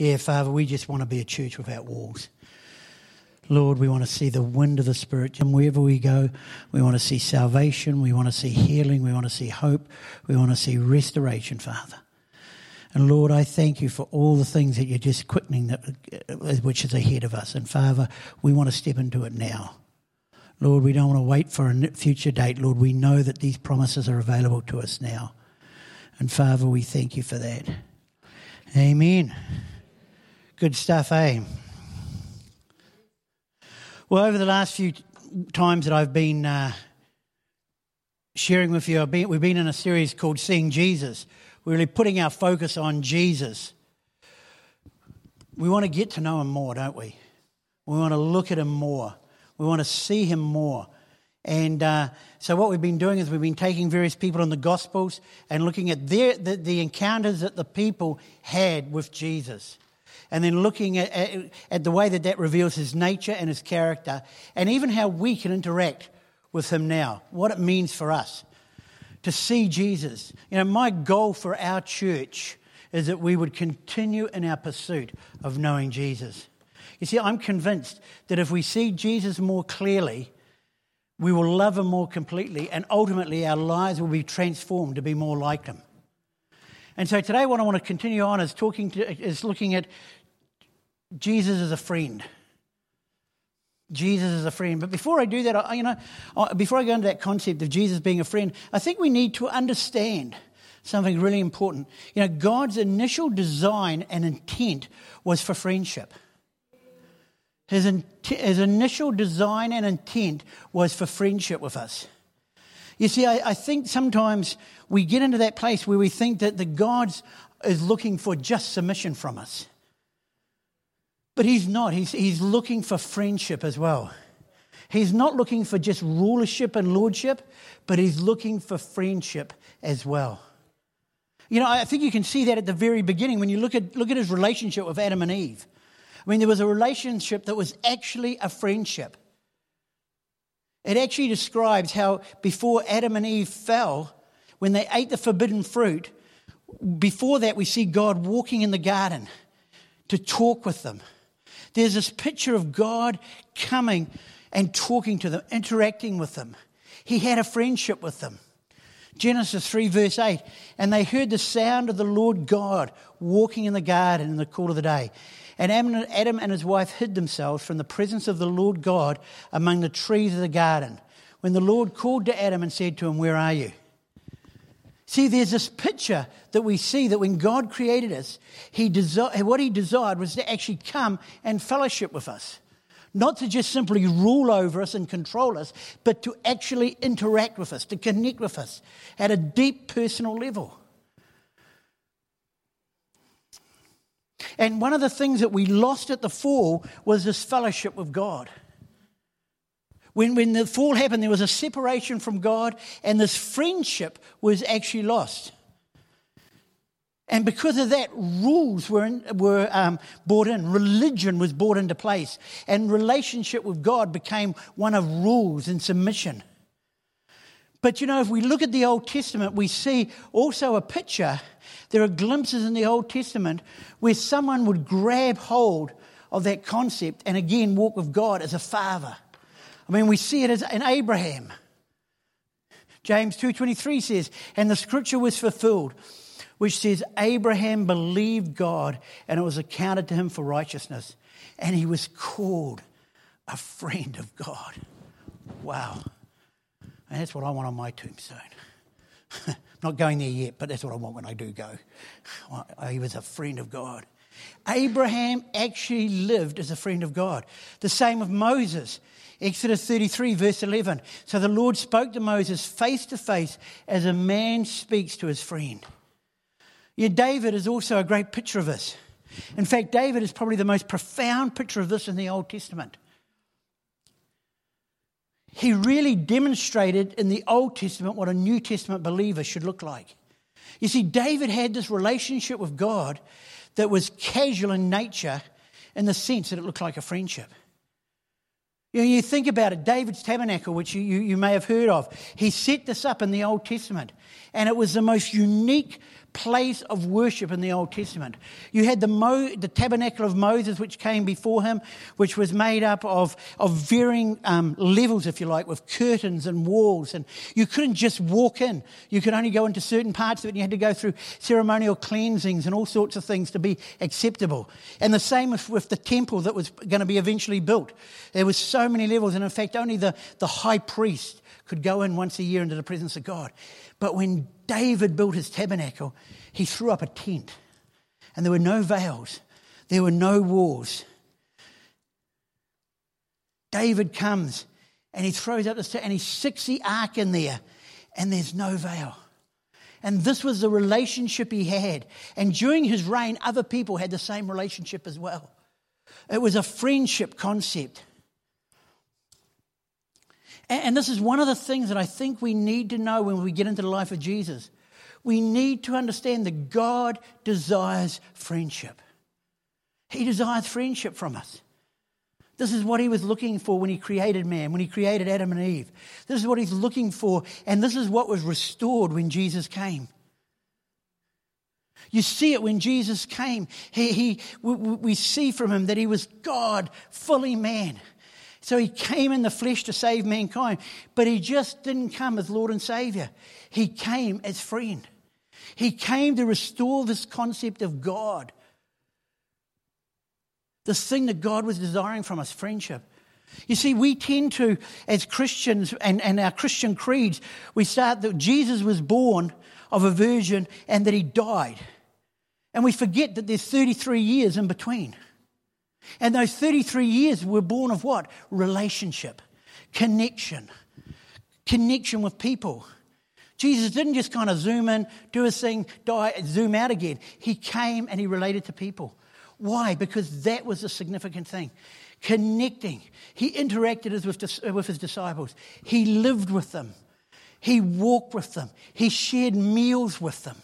Yeah, Father, we just want to be a church without walls. Lord, we want to see the wind of the Spirit. And wherever we go, we want to see salvation. We want to see healing. We want to see hope. We want to see restoration, Father. And Lord, I thank you for all the things that you're just quickening, that, uh, which is ahead of us. And Father, we want to step into it now. Lord, we don't want to wait for a future date. Lord, we know that these promises are available to us now. And Father, we thank you for that. Amen. Good stuff, eh? Well, over the last few times that I've been uh, sharing with you, been, we've been in a series called Seeing Jesus. We're really putting our focus on Jesus. We want to get to know him more, don't we? We want to look at him more. We want to see him more. And uh, so, what we've been doing is we've been taking various people in the Gospels and looking at their, the, the encounters that the people had with Jesus. And then looking at, at, at the way that that reveals his nature and his character, and even how we can interact with him now, what it means for us to see Jesus. You know, my goal for our church is that we would continue in our pursuit of knowing Jesus. You see, I'm convinced that if we see Jesus more clearly, we will love him more completely, and ultimately our lives will be transformed to be more like him. And so today, what I want to continue on is talking to, is looking at Jesus is a friend. Jesus is a friend. But before I do that, I, you know, before I go into that concept of Jesus being a friend, I think we need to understand something really important. You know, God's initial design and intent was for friendship. His, his initial design and intent was for friendship with us. You see, I, I think sometimes we get into that place where we think that the God is looking for just submission from us. But he's not. He's, he's looking for friendship as well. He's not looking for just rulership and lordship, but he's looking for friendship as well. You know, I think you can see that at the very beginning when you look at, look at his relationship with Adam and Eve. I mean, there was a relationship that was actually a friendship. It actually describes how before Adam and Eve fell, when they ate the forbidden fruit, before that, we see God walking in the garden to talk with them. There's this picture of God coming and talking to them, interacting with them. He had a friendship with them. Genesis 3, verse 8. And they heard the sound of the Lord God walking in the garden in the cool of the day. And Adam and his wife hid themselves from the presence of the Lord God among the trees of the garden. When the Lord called to Adam and said to him, Where are you? See, there's this picture that we see that when God created us, he desi- what He desired was to actually come and fellowship with us. Not to just simply rule over us and control us, but to actually interact with us, to connect with us at a deep personal level. And one of the things that we lost at the fall was this fellowship with God. When, when the fall happened, there was a separation from God, and this friendship was actually lost. And because of that, rules were, in, were um, brought in. Religion was brought into place. And relationship with God became one of rules and submission. But you know, if we look at the Old Testament, we see also a picture. There are glimpses in the Old Testament where someone would grab hold of that concept and again walk with God as a father. I mean, we see it as in Abraham. James 2:23 says, "And the scripture was fulfilled, which says Abraham believed God, and it was accounted to him for righteousness, and he was called a friend of God." Wow. And that's what I want on my tombstone. Not going there yet, but that's what I want when I do go. He was a friend of God. Abraham actually lived as a friend of God. The same with Moses. Exodus 33, verse 11. So the Lord spoke to Moses face to face as a man speaks to his friend. Yeah, David is also a great picture of this. In fact, David is probably the most profound picture of this in the Old Testament he really demonstrated in the Old Testament what a New Testament believer should look like. You see, David had this relationship with God that was casual in nature in the sense that it looked like a friendship. You, know, you think about it, David's tabernacle, which you, you, you may have heard of, he set this up in the Old Testament. And it was the most unique place of worship in the Old Testament. You had the, Mo, the tabernacle of Moses, which came before him, which was made up of, of varying um, levels, if you like, with curtains and walls. And you couldn't just walk in. You could only go into certain parts of it, and you had to go through ceremonial cleansings and all sorts of things to be acceptable. And the same with, with the temple that was going to be eventually built. There was so many levels, and in fact, only the, the high priest could go in once a year into the presence of God. But when David built his tabernacle, he threw up a tent. And there were no veils, there were no walls. David comes and he throws up the tent and he sticks the ark in there, and there's no veil. And this was the relationship he had. And during his reign, other people had the same relationship as well. It was a friendship concept. And this is one of the things that I think we need to know when we get into the life of Jesus. We need to understand that God desires friendship. He desires friendship from us. This is what he was looking for when he created man, when he created Adam and Eve. This is what he's looking for, and this is what was restored when Jesus came. You see it when Jesus came. He, he, we, we see from him that he was God, fully man. So he came in the flesh to save mankind, but he just didn't come as Lord and Savior. He came as friend. He came to restore this concept of God. This thing that God was desiring from us, friendship. You see, we tend to, as Christians and, and our Christian creeds, we start that Jesus was born of a virgin and that he died. And we forget that there's 33 years in between. And those 33 years were born of what? Relationship, connection, connection with people. Jesus didn't just kind of zoom in, do his thing, die, zoom out again. He came and he related to people. Why? Because that was a significant thing. Connecting. He interacted with, uh, with his disciples. He lived with them. He walked with them. He shared meals with them.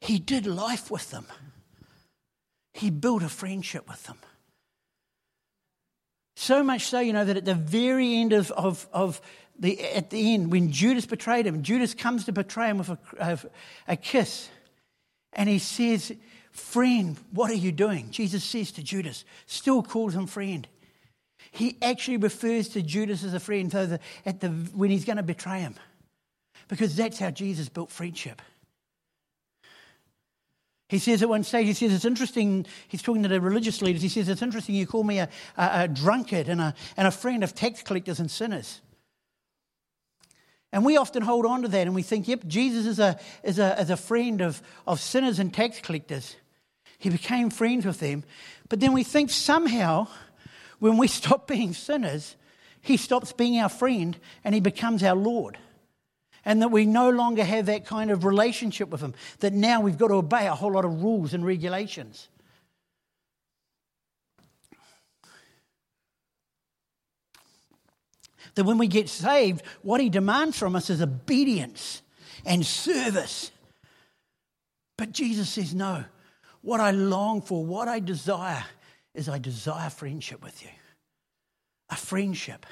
He did life with them. He built a friendship with them. So much so, you know, that at the very end of, of, of the, at the end, when Judas betrayed him, Judas comes to betray him with a, a, kiss. And he says, Friend, what are you doing? Jesus says to Judas, still calls him friend. He actually refers to Judas as a friend that at the, when he's going to betray him. Because that's how Jesus built friendship. He says at one stage, he says, it's interesting, he's talking to the religious leaders, he says, it's interesting you call me a, a, a drunkard and a, and a friend of tax collectors and sinners. And we often hold on to that and we think, yep, Jesus is a, is a, is a friend of, of sinners and tax collectors. He became friends with them. But then we think somehow, when we stop being sinners, he stops being our friend and he becomes our Lord and that we no longer have that kind of relationship with Him, that now we've got to obey a whole lot of rules and regulations. That when we get saved, what He demands from us is obedience and service. But Jesus says, no. What I long for, what I desire, is I desire friendship with you. A friendship.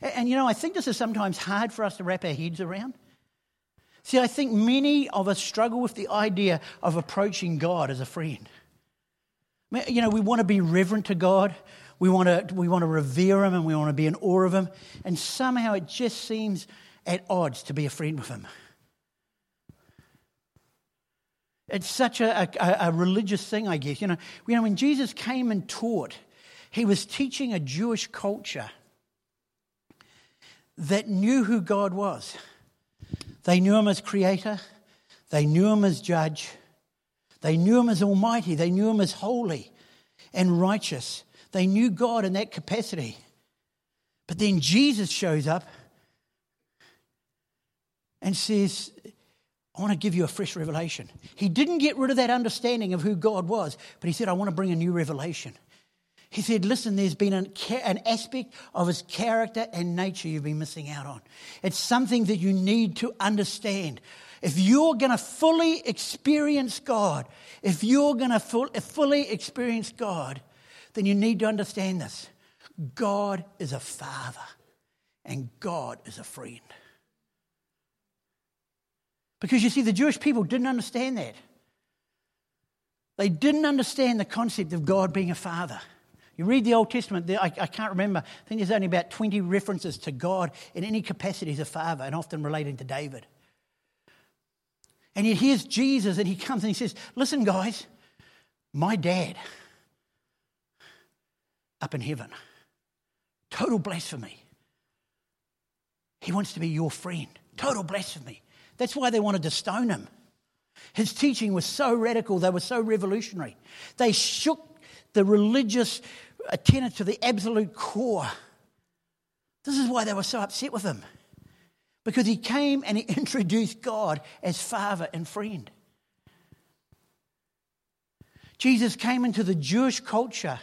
And you know, I think this is sometimes hard for us to wrap our heads around. See, I think many of us struggle with the idea of approaching God as a friend. You know, we want to be reverent to God, we want to, we want to revere Him, and we want to be in awe of Him, and somehow it just seems at odds to be a friend with Him. It's such a, a, a religious thing, I guess. You know, you know, when Jesus came and taught, He was teaching a Jewish culture that knew who God was. They knew him as creator, they knew him as judge, they knew him as almighty, they knew him as holy and righteous. They knew God in that capacity. But then Jesus shows up and says, I want to give you a fresh revelation. He didn't get rid of that understanding of who God was, but he said, I want to bring a new revelation. He said, Listen, there's been an, an, aspect of his character and nature you've been missing out on. It's something that you need to understand. If you're going to fully experience God, if you're going to full, fully experience God, then you need to understand this God is a father, and God is a friend. Because you see, the Jewish people didn't understand that. They didn't understand the concept of God being a father. You read the Old Testament, I, I, can't remember, I think there's only about 20 references to God in any capacity as a father, and often relating to David. And yet here's Jesus, and he comes and he says, Listen, guys, my dad up in heaven, total blasphemy. He wants to be your friend, total blasphemy. That's why they wanted to stone him. His teaching was so radical, they were so revolutionary. They shook the religious tenets to the absolute core. This is why they were so upset with him. Because he came and he introduced God as father and friend. Jesus came into the Jewish culture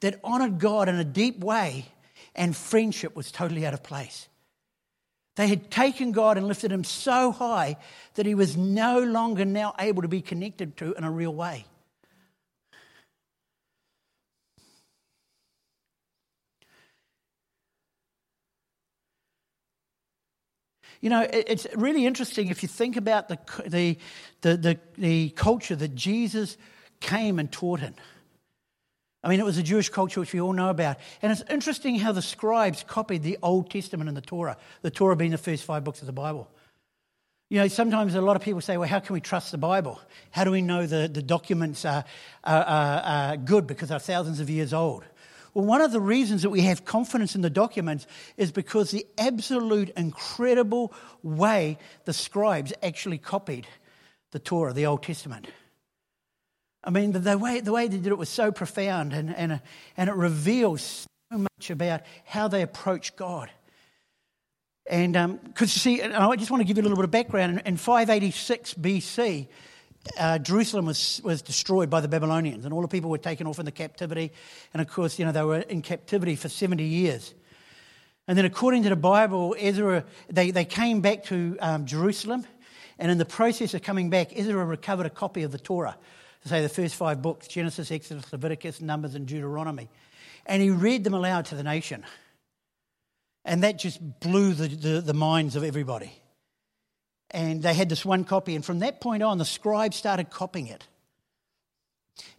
that honored God in a deep way, and friendship was totally out of place. They had taken God and lifted him so high that he was no longer now able to be connected to in a real way. You know, it's really interesting if you think about the, the, the, the, the culture that Jesus came and taught in. I mean, it was a Jewish culture which we all know about. And it's interesting how the scribes copied the Old Testament and the Torah, the Torah being the first five books of the Bible. You know, sometimes a lot of people say, well, how can we trust the Bible? How do we know the, the documents are, are, are, are good because they're thousands of years old? Well, one of the reasons that we have confidence in the documents is because the absolute incredible way the scribes actually copied the Torah, the Old Testament. I mean, the, way, the way they did it was so profound and, and, and it reveals so much about how they approach God. And because um, you see, I just want to give you a little bit of background. In, in 586 BC, uh, Jerusalem was, was destroyed by the Babylonians, and all the people were taken off into captivity. And of course, you know, they were in captivity for 70 years. And then, according to the Bible, Ezra, they, they came back to um, Jerusalem, and in the process of coming back, Ezra recovered a copy of the Torah say the first five books Genesis, Exodus, Leviticus, Numbers, and Deuteronomy. And he read them aloud to the nation. And that just blew the, the, the minds of everybody. And they had this one copy. And from that point on, the scribes started copying it.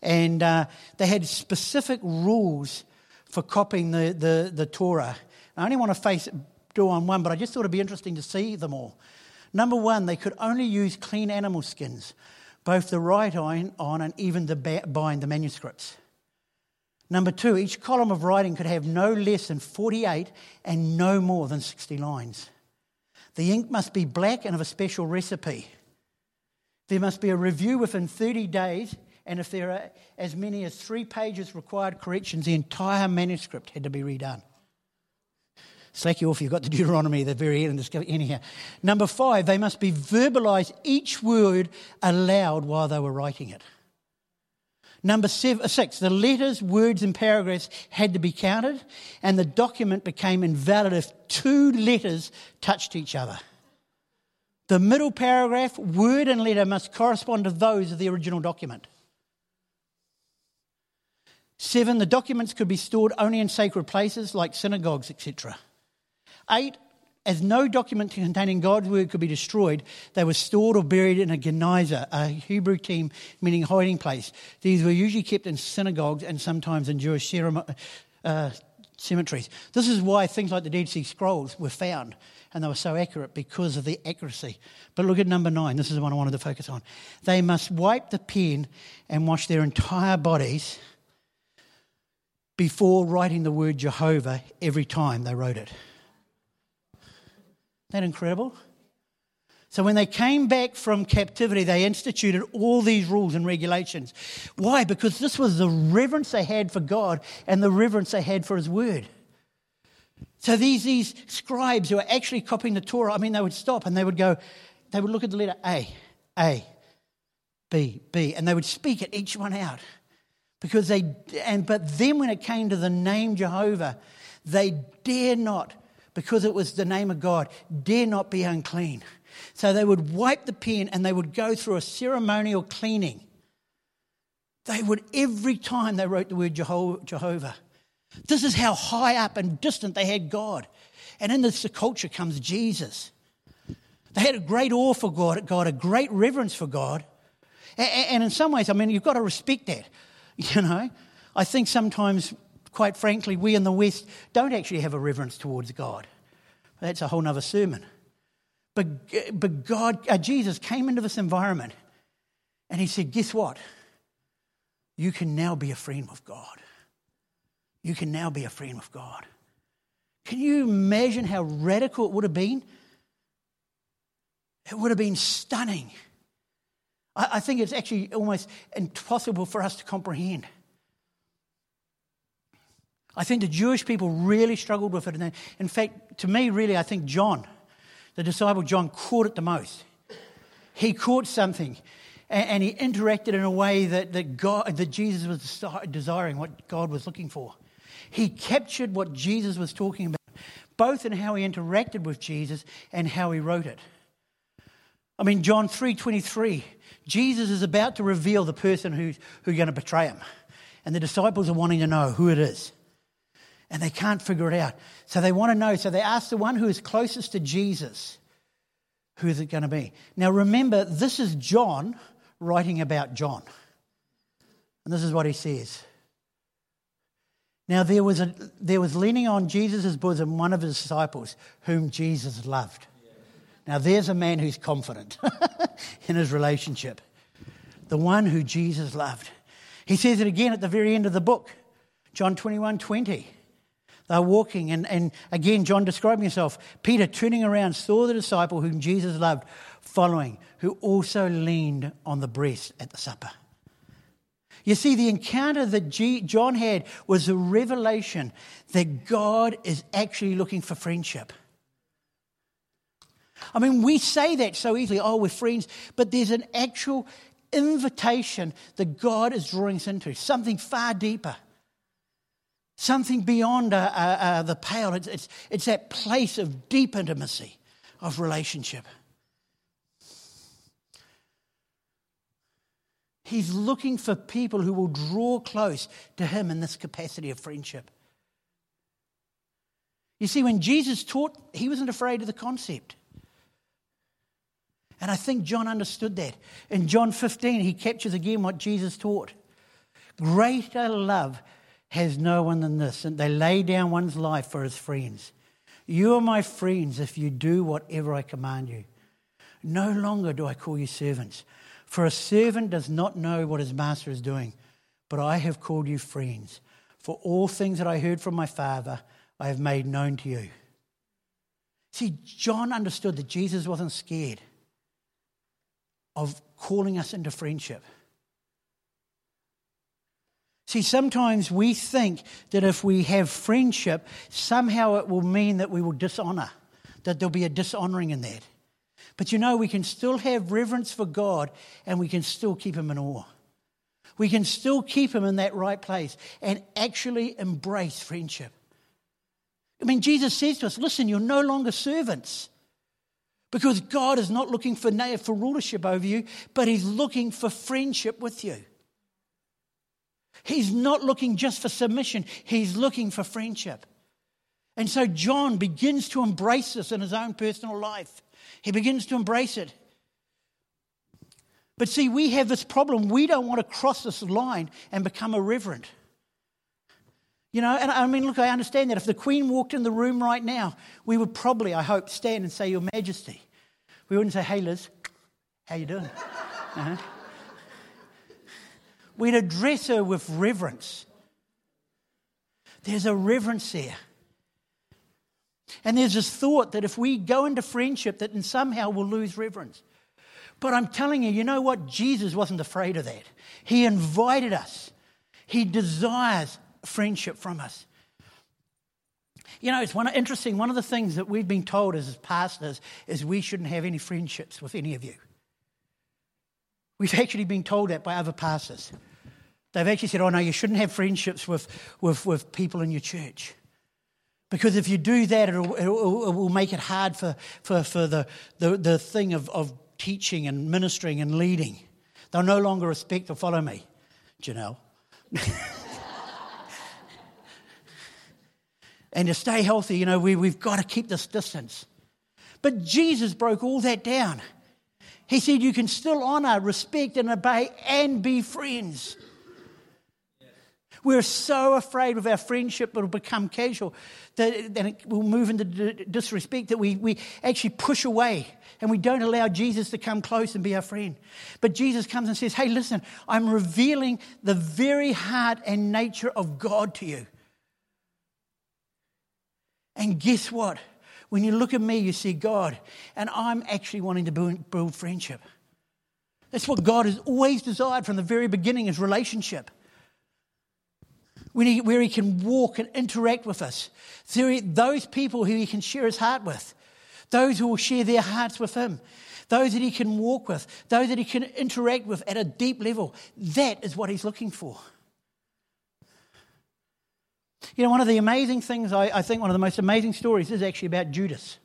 And uh, they had specific rules for copying the, the, the Torah. I only want to face do on one, but I just thought it'd be interesting to see them all. Number one, they could only use clean animal skins both the right on, on and even the bind, the manuscripts. Number two, each column of writing could have no less than 48 and no more than 60 lines. The ink must be black and of a special recipe. There must be a review within 30 days, and if there are as many as three pages required corrections, the entire manuscript had to be redone. Slack you off, if you've got the Deuteronomy the very end of in here. Number five, they must be verbalized each word aloud while they were writing it. Number seven, uh, six, the letters, words, and paragraphs had to be counted, and the document became invalid if two letters touched each other. The middle paragraph, word, and letter must correspond to those of the original document. Seven, the documents could be stored only in sacred places like synagogues, etc. Eight, as no document containing God's word could be destroyed, they were stored or buried in a geniza, a Hebrew term meaning hiding place. These were usually kept in synagogues and sometimes in Jewish uh, cemeteries. This is why things like the Dead Sea Scrolls were found, and they were so accurate because of the accuracy. But look at number nine. This is the one I wanted to focus on. They must wipe the pen and wash their entire bodies before writing the word Jehovah every time they wrote it that incredible? So when they came back from captivity, they instituted all these rules and regulations. Why? Because this was the reverence they had for God and the reverence they had for His Word. So these, these scribes who are actually copying the Torah, I mean, they would stop and they would go, they would look at the letter A, A, B, B, and they would speak it each one out. Because they, and, but then when it came to the name Jehovah, they dare not because it was the name of God, dare not be unclean. So they would wipe the pen and they would go through a ceremonial cleaning. They would, every time they wrote the word Jehovah. This is how high up and distant they had God. And in this culture comes Jesus. They had a great awe for God, God a great reverence for God. And in some ways, I mean, you've got to respect that. You know, I think sometimes, quite frankly, we in the West don't actually have a reverence towards God. That's a whole other sermon. But, but God, uh, Jesus came into this environment and he said, Guess what? You can now be a friend with God. You can now be a friend with God. Can you imagine how radical it would have been? It would have been stunning. I, I think it's actually almost impossible for us to comprehend. I think the Jewish people really struggled with it. And in fact, to me, really, I think John, the disciple John, caught it the most. He caught something and, he interacted in a way that, that, God, that Jesus was desiring, what God was looking for. He captured what Jesus was talking about, both in how he interacted with Jesus and how he wrote it. I mean, John 3.23, Jesus is about to reveal the person who's, who's going to betray him. And the disciples are wanting to know who it is. And they can't figure it out. So they want to know. So they ask the one who is closest to Jesus, who is it going to be? Now remember, this is John writing about John. And this is what he says. Now there was, a, there was leaning on Jesus' bosom one of his disciples whom Jesus loved. Now there's a man who's confident in his relationship. The one who Jesus loved. He says it again at the very end of the book, John 21 20. They're walking, and, and again, John describing himself. Peter, turning around, saw the disciple whom Jesus loved following, who also leaned on the breast at the supper. You see, the encounter that G- John had was a revelation that God is actually looking for friendship. I mean, we say that so easily, oh, we're friends, but there's an actual invitation that God is drawing us into, something far deeper, something beyond uh, uh, uh, the pale. It's, it's, it's that place of deep intimacy, of relationship. He's looking for people who will draw close to him in this capacity of friendship. You see, when Jesus taught, he wasn't afraid of the concept. And I think John understood that. In John 15, he captures again what Jesus taught. Greater love has no one than this, and they lay down one's life for his friends. You are my friends if you do whatever I command you. No longer do I call you servants for a servant does not know what his master is doing, but I have called you friends. For all things that I heard from my Father, I have made known to you. See, John understood that Jesus wasn't scared of calling us into friendship. See, sometimes we think that if we have friendship, somehow it will mean that we will dishonor, that there'll be a dishonoring in that. But you know, we can still have reverence for God and we can still keep Him in awe. We can still keep Him in that right place and actually embrace friendship. I mean, Jesus says to us, listen, you're no longer servants. Because God is not looking for, for rulership over you, but He's looking for friendship with you. He's not looking just for submission, He's looking for friendship. And so John begins to embrace this in his own personal life. He begins to embrace it. But see, we have this problem. We don't want to cross this line and become irreverent. You know, and I mean, look, I understand that. If the Queen walked in the room right now, we would probably, I hope, stand and say, Your Majesty. We wouldn't say, Hey, Liz, how you doing? Uh-huh. We'd address her with reverence. There's a reverence there. And there's this thought that if we go into friendship, that somehow we'll lose reverence. But I'm telling you, you know what? Jesus wasn't afraid of that. He invited us. He desires friendship from us. You know, it's one interesting. One of the things that we've been told as pastors is we shouldn't have any friendships with any of you. We've actually been told that by other pastors. They've actually said, "Oh no, you shouldn't have friendships with with, with people in your church." Because if you do that, it'll, it'll, it will make it hard for, for, for the, the, the thing of, of teaching and ministering and leading. They'll no longer respect or follow me, Janelle. and to stay healthy, you know, we, we've got to keep this distance. But Jesus broke all that down. He said you can still honor, respect, and obey and be friends. We're so afraid of our friendship it'll become casual that, that it will move into disrespect that we, we actually push away and we don't allow Jesus to come close and be our friend. But Jesus comes and says, Hey, listen, I'm revealing the very heart and nature of God to you. And guess what? When you look at me, you see God, and I'm actually wanting to build friendship. That's what God has always desired from the very beginning is relationship. He, where he can walk and interact with us. Those people who he can share his heart with, those who will share their hearts with him, those that he can walk with, those that he can interact with at a deep level. That is what he's looking for. You know, one of the amazing things, I, I think one of the most amazing stories is actually about Judas.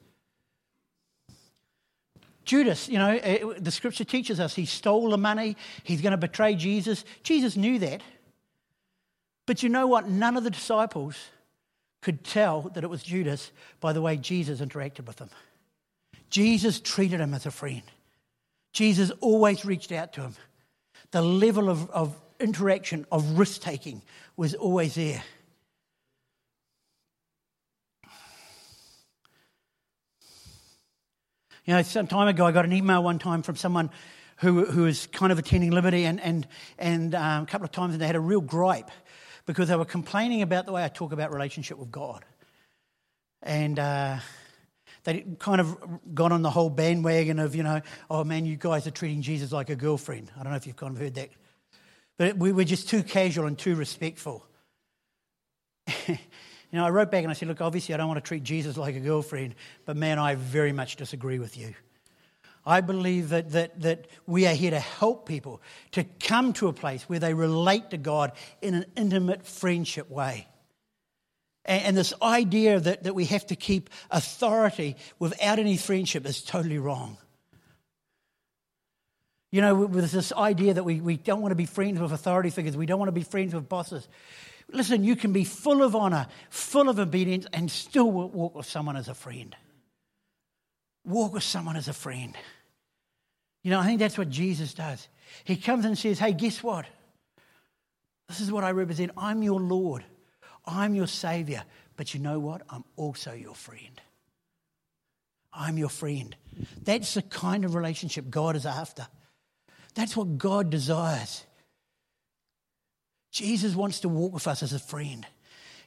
Judas, you know, it, eh, the scripture teaches us he stole the money, he's going to betray Jesus. Jesus knew that. But you know what? None of the disciples could tell that it was Judas by the way Jesus interacted with him. Jesus treated him as a friend. Jesus always reached out to him. The level of, of interaction, of risk taking, was always there. You know, some time ago, I got an email one time from someone who, who was kind of attending Liberty, and, and, and um, a couple of times they had a real gripe because they were complaining about the way I talk about relationship with God. And uh, they kind of got on the whole bandwagon of, you know, oh man, you guys are treating Jesus like a girlfriend. I don't know if you've kind of heard that. But we were just too casual and too respectful. You know, I wrote back and I said, look, obviously I don't want to treat Jesus like a girlfriend, but man, I very much disagree with you. I believe that, that, that we are here to help people to come to a place where they relate to God in an intimate friendship way. And, and this idea that, that we have to keep authority without any friendship is totally wrong. You know, with this idea that we, we don't want to be friends with authority figures, we don't want to be friends with bosses. Listen, you can be full of honor, full of obedience, and still walk with someone as a friend. Walk with someone as a friend. You know, I think that's what Jesus does. He comes and says, Hey, guess what? This is what I represent. I'm your Lord, I'm your Savior. But you know what? I'm also your friend. I'm your friend. That's the kind of relationship God is after. That's what God desires. Jesus wants to walk with us as a friend.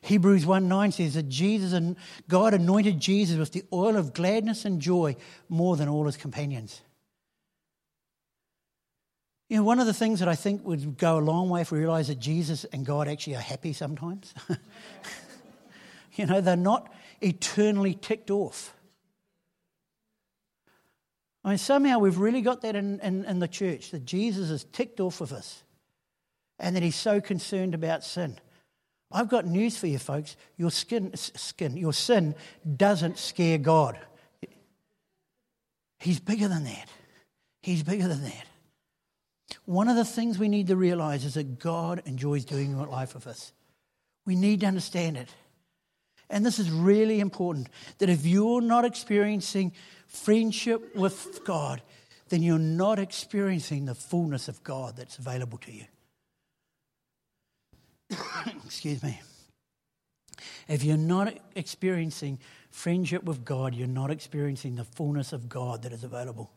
Hebrews 1 9 says that Jesus and God anointed Jesus with the oil of gladness and joy more than all his companions. You know, one of the things that I think would go a long way if we realize that Jesus and God actually are happy sometimes. you know, they're not eternally ticked off. I mean, somehow we've really got that in, in, in the church that Jesus is ticked off with us and that he's so concerned about sin. I've got news for you, folks. Your skin, skin, your sin doesn't scare God. He's bigger than that. He's bigger than that. One of the things we need to realize is that God enjoys doing life with us. We need to understand it. And this is really important that if you're not experiencing friendship with God, then you're not experiencing the fullness of God that's available to you. Excuse me. If you're not experiencing friendship with God, you're not experiencing the fullness of God that is available.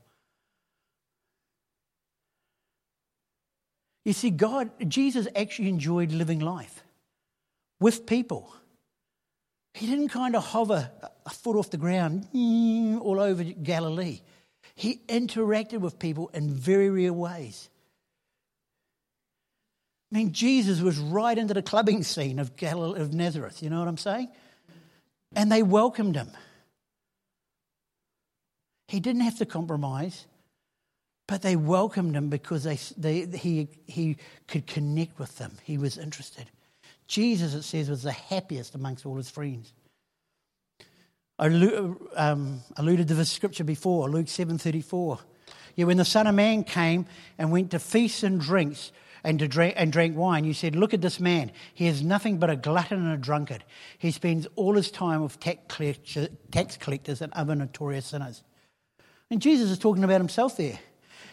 You see, God, Jesus actually enjoyed living life with people. He didn't kind of hover a foot off the ground all over Galilee. He interacted with people in very real ways. I mean, Jesus was right into the clubbing scene of, Galilee, of Nazareth, you know what I'm saying? And they welcomed him. He didn't have to compromise, but they welcomed him because they, they, he, he could connect with them. He was interested. Jesus, it says, was the happiest amongst all his friends. I um, alluded to this scripture before, Luke 7.34. Yeah, when the Son of Man came and went to feasts and drinks and, to drink, and drank wine, you said, Look at this man. He is nothing but a glutton and a drunkard. He spends all his time with tax collectors and other notorious sinners. And Jesus is talking about himself there.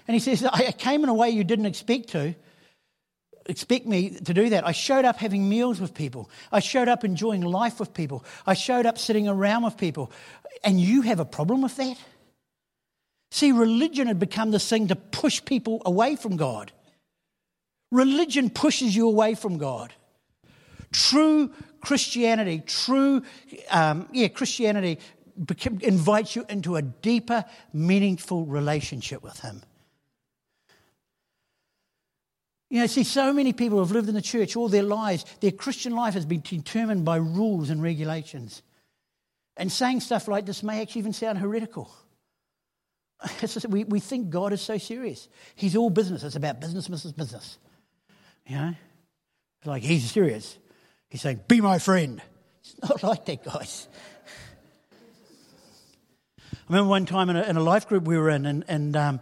And he says, I came in a way you didn't expect to. Expect me to do that. I showed up having meals with people. I showed up enjoying life with people. I showed up sitting around with people. And you have a problem with that? See, religion had become this thing to push people away from God. Religion pushes you away from God. True Christianity, true, um, yeah, Christianity invites you into a deeper, meaningful relationship with Him. You know, see, so many people have lived in the church all their lives. Their Christian life has been determined by rules and regulations. And saying stuff like this may actually even sound heretical. we, we think God is so serious. He's all business. It's about business, business, business. You know? Like he's serious. He's saying, Be my friend. It's not like that, guys. I remember one time in a, in a life group we were in, and, and um,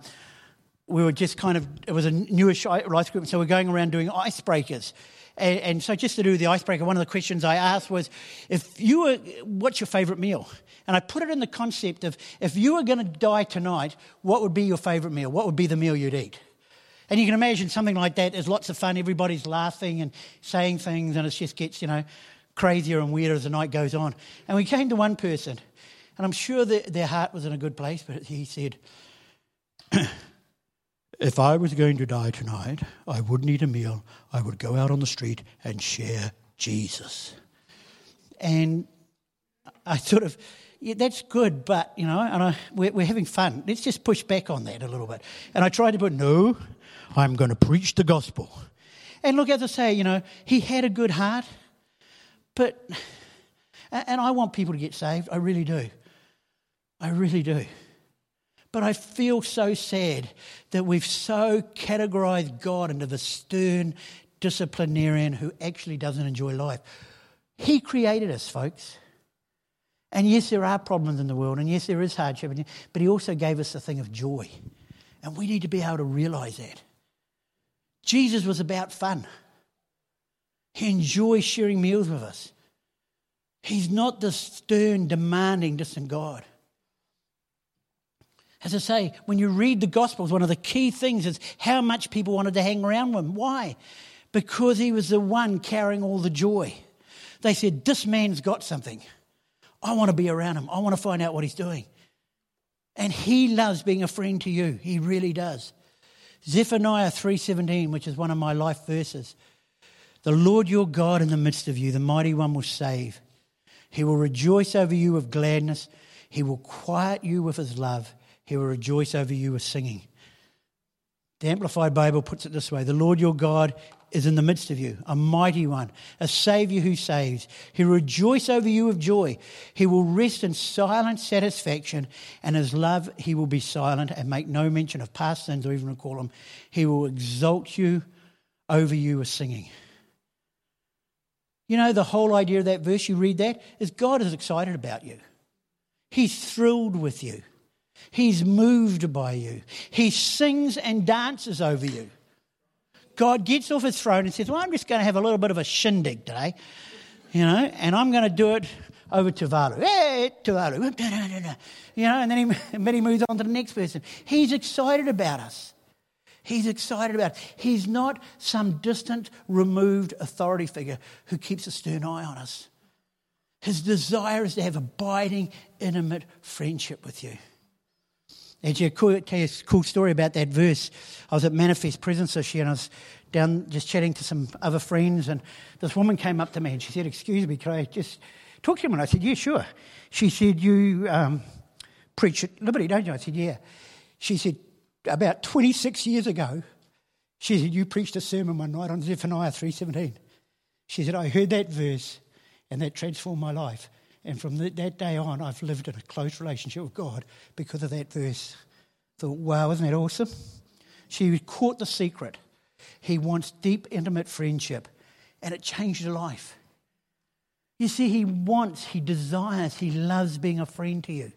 we were just kind of, it was a newish life group, so we're going around doing icebreakers. And, and, so, just to do the icebreaker, one of the questions I asked was, "If you were, what's your favourite meal?" And I put it in the concept of, if you were going to die tonight, what would be your favourite meal? What would be the meal you'd eat? And you can imagine something like that. There's lots of fun. Everybody's laughing and saying things, and it just gets, you know, crazier and weirder as the night goes on. And we came to one person, and I'm sure that their heart was in a good place, but he said, If I was going to die tonight, I wouldn't eat a meal. I would go out on the street and share Jesus. And I sort of, yeah, that's good, but, you know, and I, we're, we're having fun. Let's just push back on that a little bit. And I tried to put, no, I'm going to preach the gospel. And look, as I say, you know, he had a good heart, but, and I want people to get saved. I really do. I really do. But I feel so sad that we've so categorized God into the stern disciplinarian who actually doesn't enjoy life. He created us, folks. And yes, there are problems in the world, and yes, there is hardship, but He also gave us a thing of joy. And we need to be able to realize that. Jesus was about fun. He enjoys sharing meals with us. He's not the stern, demanding, distant God. As I say, when you read the Gospels, one of the key things is how much people wanted to hang around him. Why? Because he was the one carrying all the joy. They said, This man's got something. I want to be around him. I want to find out what he's doing. And he loves being a friend to you. He really does. Zephaniah 3:17, which is one of my life verses. The Lord your God in the midst of you, the mighty one will save. He will rejoice over you with gladness. He will quiet you with his love. He will rejoice over you with singing. The Amplified Bible puts it this way The Lord your God is in the midst of you, a mighty one, a Saviour who saves. He will rejoice over you with joy. He will rest in silent satisfaction, and his love he will be silent and make no mention of past sins or even recall them. He will exalt you over you with singing. You know, the whole idea of that verse, you read that, is God is excited about you. He's thrilled with you. He's moved by you. He sings and dances over you. God gets off his throne and says, Well, I'm just going to have a little bit of a shindig today, you know, and I'm going to do it over Tuvalu. Hey, Tuvalu. You know, and then he, and then he moves on to the next person. He's excited about us. He's excited about it. He's not some distant, removed authority figure who keeps a stern eye on us. His desire is to have abiding, intimate friendship with you. I'll tell you a cool story about that verse. I was at Manifest Presence this year and I was down just chatting to some other friends, and this woman came up to me and she said, Excuse me, can I just talk to you? And I said, Yeah, sure. She said, You um, preach at Liberty, don't you? I said, Yeah. She said, About 26 years ago, she said, You preached a sermon one night on Zephaniah 3.17. She said, I heard that verse and that transformed my life. And from that day on, I've lived in a close relationship with God because of that verse. Thought, wow, isn't that awesome? She caught the secret. He wants deep, intimate friendship, and it changed her life. You see, he wants, he desires, he loves being a friend to you.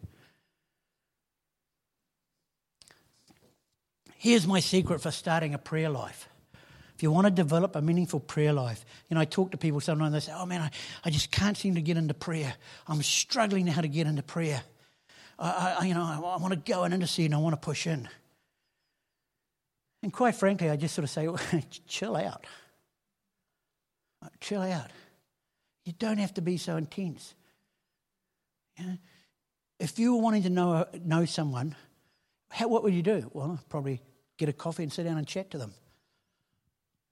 Here's my secret for starting a prayer life. If you want to develop a meaningful prayer life, you know, I talk to people sometimes, they say, oh man, I, I just can't seem to get into prayer. I'm struggling how to get into prayer. I, I you know, I, I want to go in and intercede and I want to push in. And quite frankly, I just sort of say, chill out. Uh, chill out. You don't have to be so intense. You know, if you were wanting to know, uh, know someone, how, what would you do? Well, probably get a coffee and sit down and chat to them.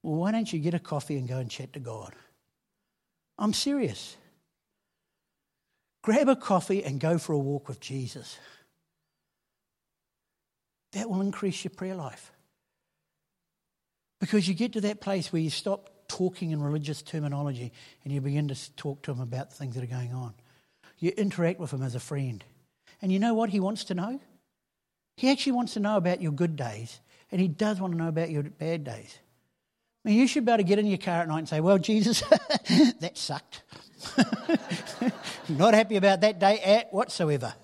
Well, why don't you get a coffee and go and chat to God? I'm serious. Grab a coffee and go for a walk with Jesus. That will increase your prayer life. Because you get to that place where you stop talking in religious terminology and you begin to talk to him about things that are going on. You interact with him as a friend. And you know what he wants to know? He actually wants to know about your good days, and he does want to know about your bad days. I mean, you should be able to get in your car at night and say, Well, Jesus, that sucked. Not happy about that day at whatsoever.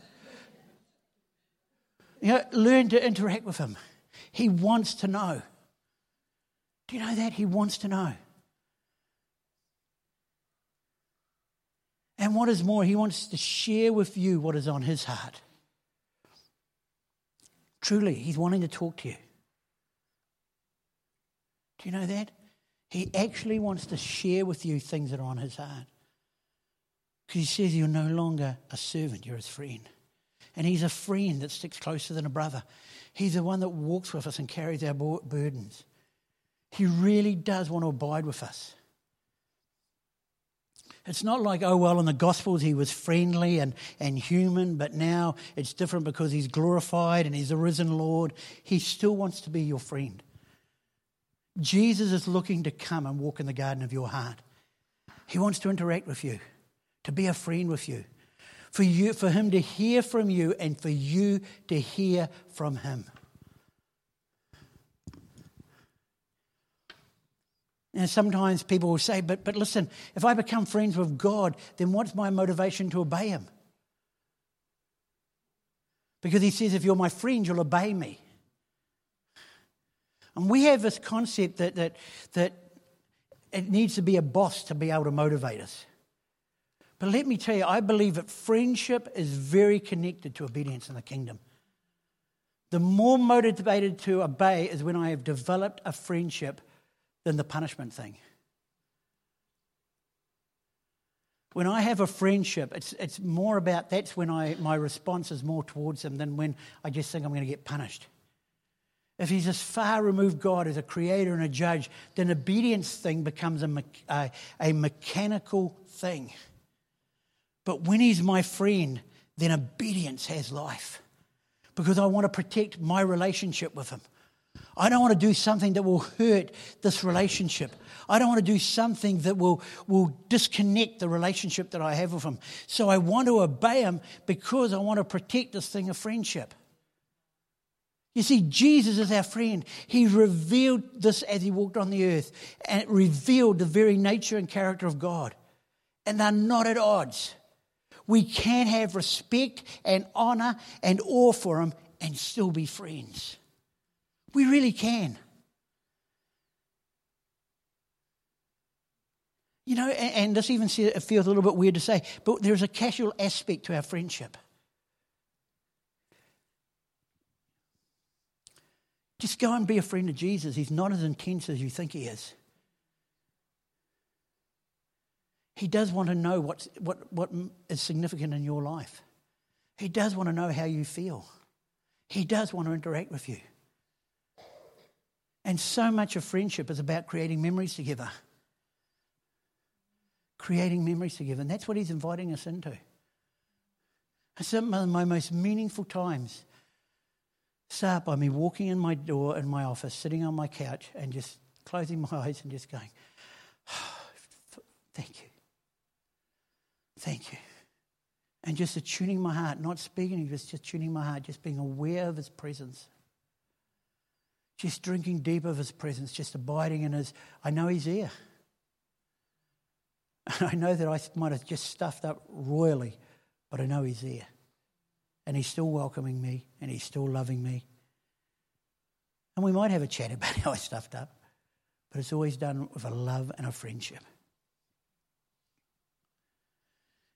You know, learn to interact with him. He wants to know. Do you know that? He wants to know. And what is more, he wants to share with you what is on his heart. Truly, he's wanting to talk to you. Do you know that? He actually wants to share with you things that are on his heart. Because he says you're no longer a servant, you're his friend. And he's a friend that sticks closer than a brother. He's the one that walks with us and carries our burdens. He really does want to abide with us. It's not like, oh, well, in the Gospels he was friendly and, and human, but now it's different because he's glorified and he's a risen Lord. He still wants to be your friend. Jesus is looking to come and walk in the garden of your heart. He wants to interact with you, to be a friend with you, for, you, for him to hear from you and for you to hear from him. And sometimes people will say, but, but listen, if I become friends with God, then what's my motivation to obey Him? Because He says, if you're my friend, you'll obey me. And we have this concept that, that, that it needs to be a boss to be able to motivate us. But let me tell you, I believe that friendship is very connected to obedience in the kingdom. The more motivated to obey is when I have developed a friendship than the punishment thing. When I have a friendship, it's, it's more about that's when I, my response is more towards them than when I just think I'm going to get punished. If he's as far removed God as a creator and a judge, then obedience thing becomes a, a, a mechanical thing. But when he's my friend, then obedience has life because I want to protect my relationship with him. I don't want to do something that will hurt this relationship. I don't want to do something that will, will disconnect the relationship that I have with him. So I want to obey him because I want to protect this thing of friendship. You see, Jesus is our friend. He revealed this as he walked on the earth, and it revealed the very nature and character of God. And they're not at odds. We can have respect and honor and awe for him and still be friends. We really can. You know, and, and this even feels a little bit weird to say, but there's a casual aspect to our friendship. Just go and be a friend of Jesus. He's not as intense as you think he is. He does want to know what's, what, what is significant in your life. He does want to know how you feel. He does want to interact with you. And so much of friendship is about creating memories together. Creating memories together. And that's what he's inviting us into. Some of my most meaningful times start by me walking in my door in my office, sitting on my couch, and just closing my eyes and just going, Thank you. Thank you. And just attuning my heart, not speaking, just, tuning my heart, just being aware of his presence just drinking deep of his presence, just abiding in his. I know he's here. And I know that I might have just stuffed up royally, but I know he's there. And he's still welcoming me and he's still loving me. And we might have a chat about how I stuffed up. but it's always done with a love and a friendship.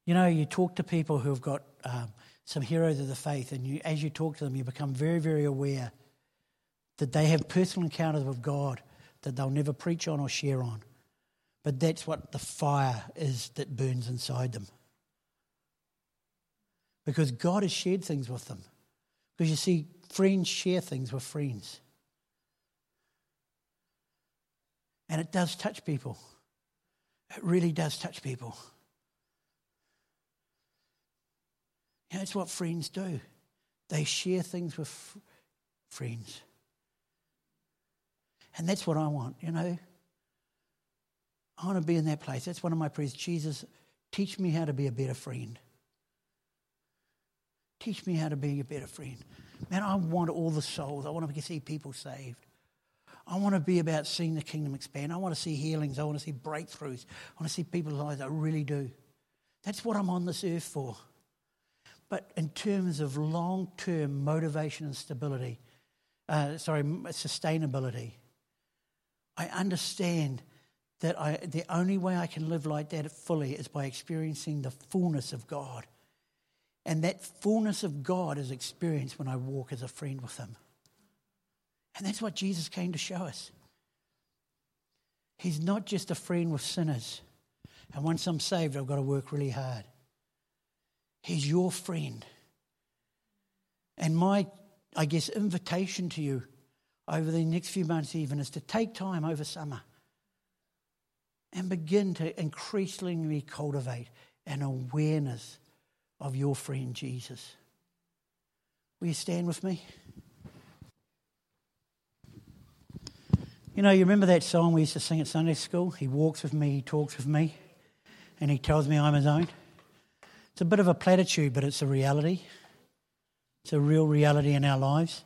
You know, you talk to people who have got um, some heroes of the faith, and you, as you talk to them, you become very, very aware that they have personal encounters with God that they'll never preach on or share on. But that's what the fire is that burns inside them. Because God has shared things with them. Because you see, friends share things with friends. And it does touch people. It really does touch people. Know, it's what friends do. They share things with f- friends. And that's what I want, you know. I want to be in that place. That's one of my prayers. Jesus, teach me how to be a better friend. Teach me how to be a better friend. Man, I want all the souls. I want to see people saved. I want to be about seeing the kingdom expand. I want to see healings. I want to see breakthroughs. I want to see people's lives. I really do. That's what I'm on this earth for. But in terms of long term motivation and stability, uh, sorry, sustainability, I understand that I, the only way I can live like that fully is by experiencing the fullness of God. And that fullness of God is experienced when I walk as a friend with Him. And that's what Jesus came to show us. He's not just a friend with sinners. And once I'm saved, I've got to work really hard. He's your friend. And my, I guess, invitation to you over the next few months, even, is to take time over summer and begin to increasingly cultivate an awareness of your friend Jesus. Will you stand with me? You know, you remember that song we used to sing at Sunday school? He walks with me, he talks with me, and he tells me I'm his own. It's a bit of a platitude, but it's a reality. It's a real reality in our lives.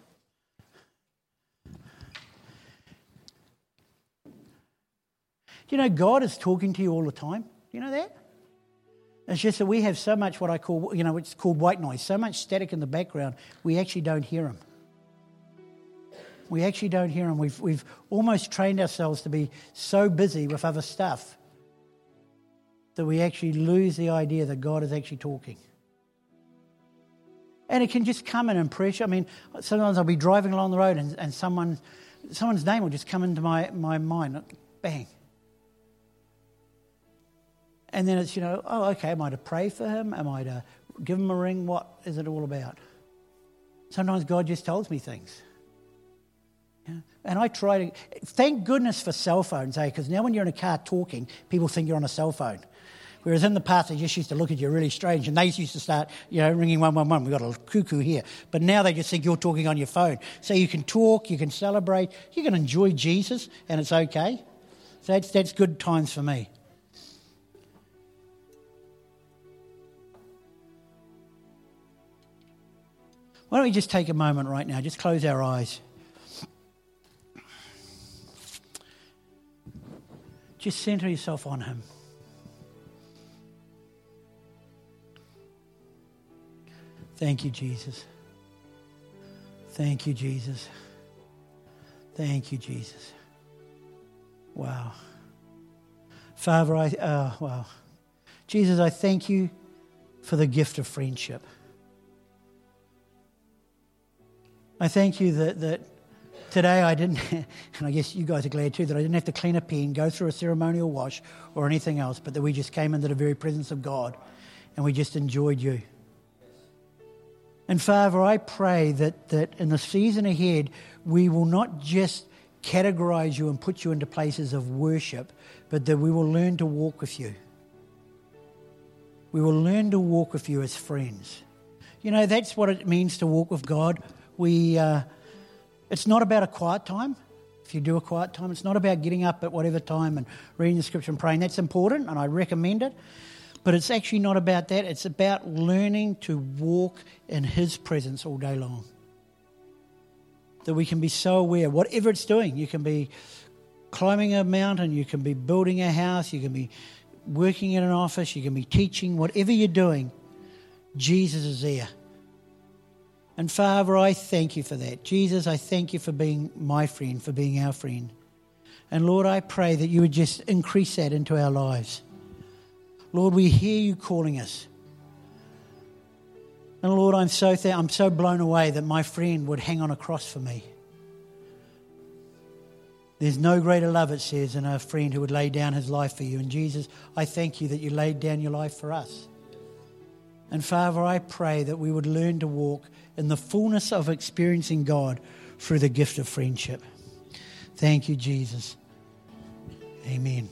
You know God is talking to you all the time? Do you know that? It's just that we have so much what I call, you know, it's called white noise, so much static in the background, we actually don't hear them. We actually don't hear them. We've, we've almost trained ourselves to be so busy with other stuff that we actually lose the idea that God is actually talking. And it can just come in and pressure. I mean, sometimes I'll be driving along the road and, and someone, someone's name will just come into my, my mind. Bang. And then it's, you know, oh, okay, am I to pray for him? Am I to give him a ring? What is it all about? Sometimes God just tells me things. Yeah. And I try to, thank goodness for cell phones, eh? Because now when you're in a car talking, people think you're on a cell phone. Whereas in the past, they just used to look at you really strange, and they used to start, you know, ringing 111. We've got a cuckoo here. But now they just think you're talking on your phone. So you can talk, you can celebrate, you can enjoy Jesus, and it's okay. So that's, that's good times for me. Why don't we just take a moment right now? Just close our eyes. Just center yourself on Him. Thank you, Jesus. Thank you, Jesus. Thank you, Jesus. Wow. Father, I, uh, wow. Jesus, I thank you for the gift of friendship. I thank you that, that today I didn't, and I guess you guys are glad too, that I didn't have to clean a pen, go through a ceremonial wash or anything else, but that we just came into the very presence of God and we just enjoyed you. And Father, I pray that, that in the season ahead, we will not just categorize you and put you into places of worship, but that we will learn to walk with you. We will learn to walk with you as friends. You know, that's what it means to walk with God we, uh, it's not about a quiet time. If you do a quiet time, it's not about getting up at whatever time and reading the scripture and praying. That's important, and I recommend it. But it's actually not about that. It's about learning to walk in His presence all day long. That we can be so aware, whatever it's doing, you can be climbing a mountain, you can be building a house, you can be working in an office, you can be teaching, whatever you're doing, Jesus is there. And Father, I thank you for that. Jesus, I thank you for being my friend, for being our friend. And Lord, I pray that you would just increase that into our lives. Lord, we hear you calling us. And Lord, I'm so th- I'm so blown away that my friend would hang on a cross for me. There's no greater love, it says, than a friend who would lay down his life for you. And Jesus, I thank you that you laid down your life for us. And Father, I pray that we would learn to walk in the fullness of experiencing God through the gift of friendship. Thank you, Jesus. Amen.